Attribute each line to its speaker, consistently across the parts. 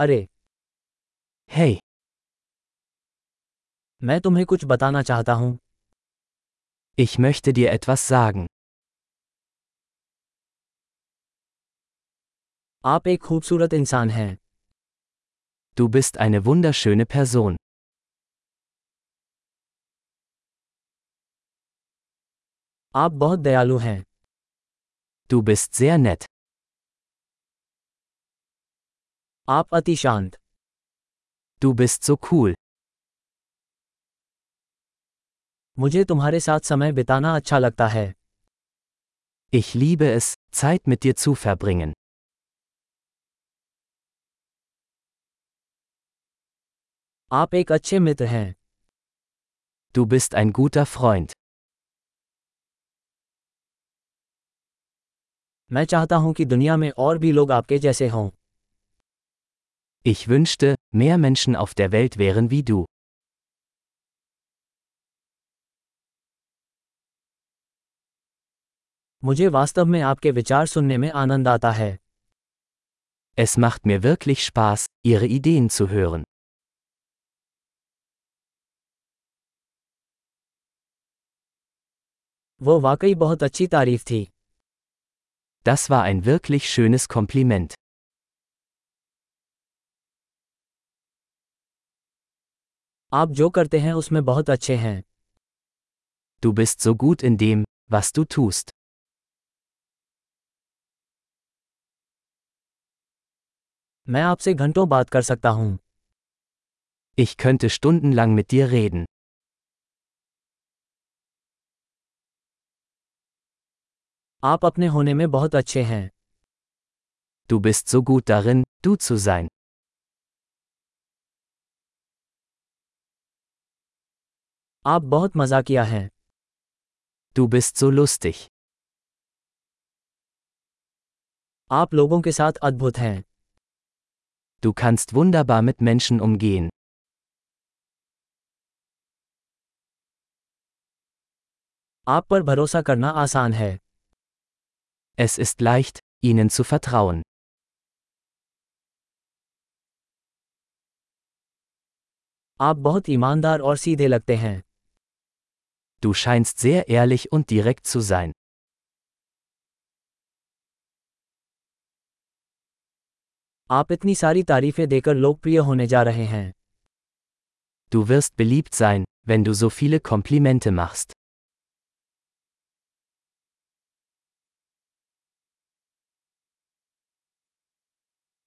Speaker 1: अरे
Speaker 2: Hey,
Speaker 1: मैं तुम्हें कुछ बताना चाहता हूँ
Speaker 2: ich möchte dir etwas sagen.
Speaker 1: आप एक खूबसूरत इंसान हैं
Speaker 2: Du bist eine wunderschöne Person.
Speaker 1: आप बहुत दयालु हैं
Speaker 2: Du bist sehr nett.
Speaker 1: आप अति शांत।
Speaker 2: टू बिस्ट सो खूल।
Speaker 1: मुझे तुम्हारे साथ समय बिताना अच्छा लगता है।
Speaker 2: Ich liebe es, Zeit mit dir zu verbringen.
Speaker 1: आप एक अच्छे मित्र हैं।
Speaker 2: Du bist ein guter Freund.
Speaker 1: मैं चाहता हूँ कि दुनिया में और भी लोग आपके जैसे हों।
Speaker 2: Ich wünschte, mehr Menschen auf der Welt wären wie du.
Speaker 1: मुझे वास्तव में आपके विचार सुनने में आनंद आता है
Speaker 2: Es macht mir wirklich Spaß, ihre Ideen zu hören.
Speaker 1: वो वाकई बहुत अच्छी तारीफ थी
Speaker 2: Das war ein wirklich schönes Kompliment.
Speaker 1: आप जो करते हैं उसमें बहुत अच्छे हैं
Speaker 2: Du bist so gut in dem, was du tust.
Speaker 1: मैं आपसे घंटों बात कर सकता हूँ
Speaker 2: Ich könnte stundenlang mit dir reden.
Speaker 1: आप अपने होने में बहुत अच्छे हैं
Speaker 2: Du bist so gut darin, du zu sein.
Speaker 1: आप बहुत मज़ा किया
Speaker 2: है। तू बिस्त लुस्तिक
Speaker 1: आप लोगों के साथ अद्भुत हैं।
Speaker 2: तू खंस्त wunderbar mit Menschen umgehen.
Speaker 1: आप पर भरोसा करना आसान है।
Speaker 2: Es ist leicht, ihnen zu vertrauen.
Speaker 1: आप बहुत ईमानदार और सीधे लगते हैं।
Speaker 2: Du scheinst sehr ehrlich und direkt zu sein.
Speaker 1: आप इतनी सारी तारीफें देकर लोकप्रिय होने जा रहे हैं
Speaker 2: Du wirst beliebt sein, wenn du so viele Komplimente machst.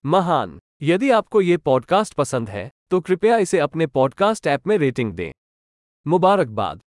Speaker 3: महान यदि आपको ये पॉडकास्ट पसंद है तो कृपया इसे अपने पॉडकास्ट ऐप में रेटिंग दें मुबारकबाद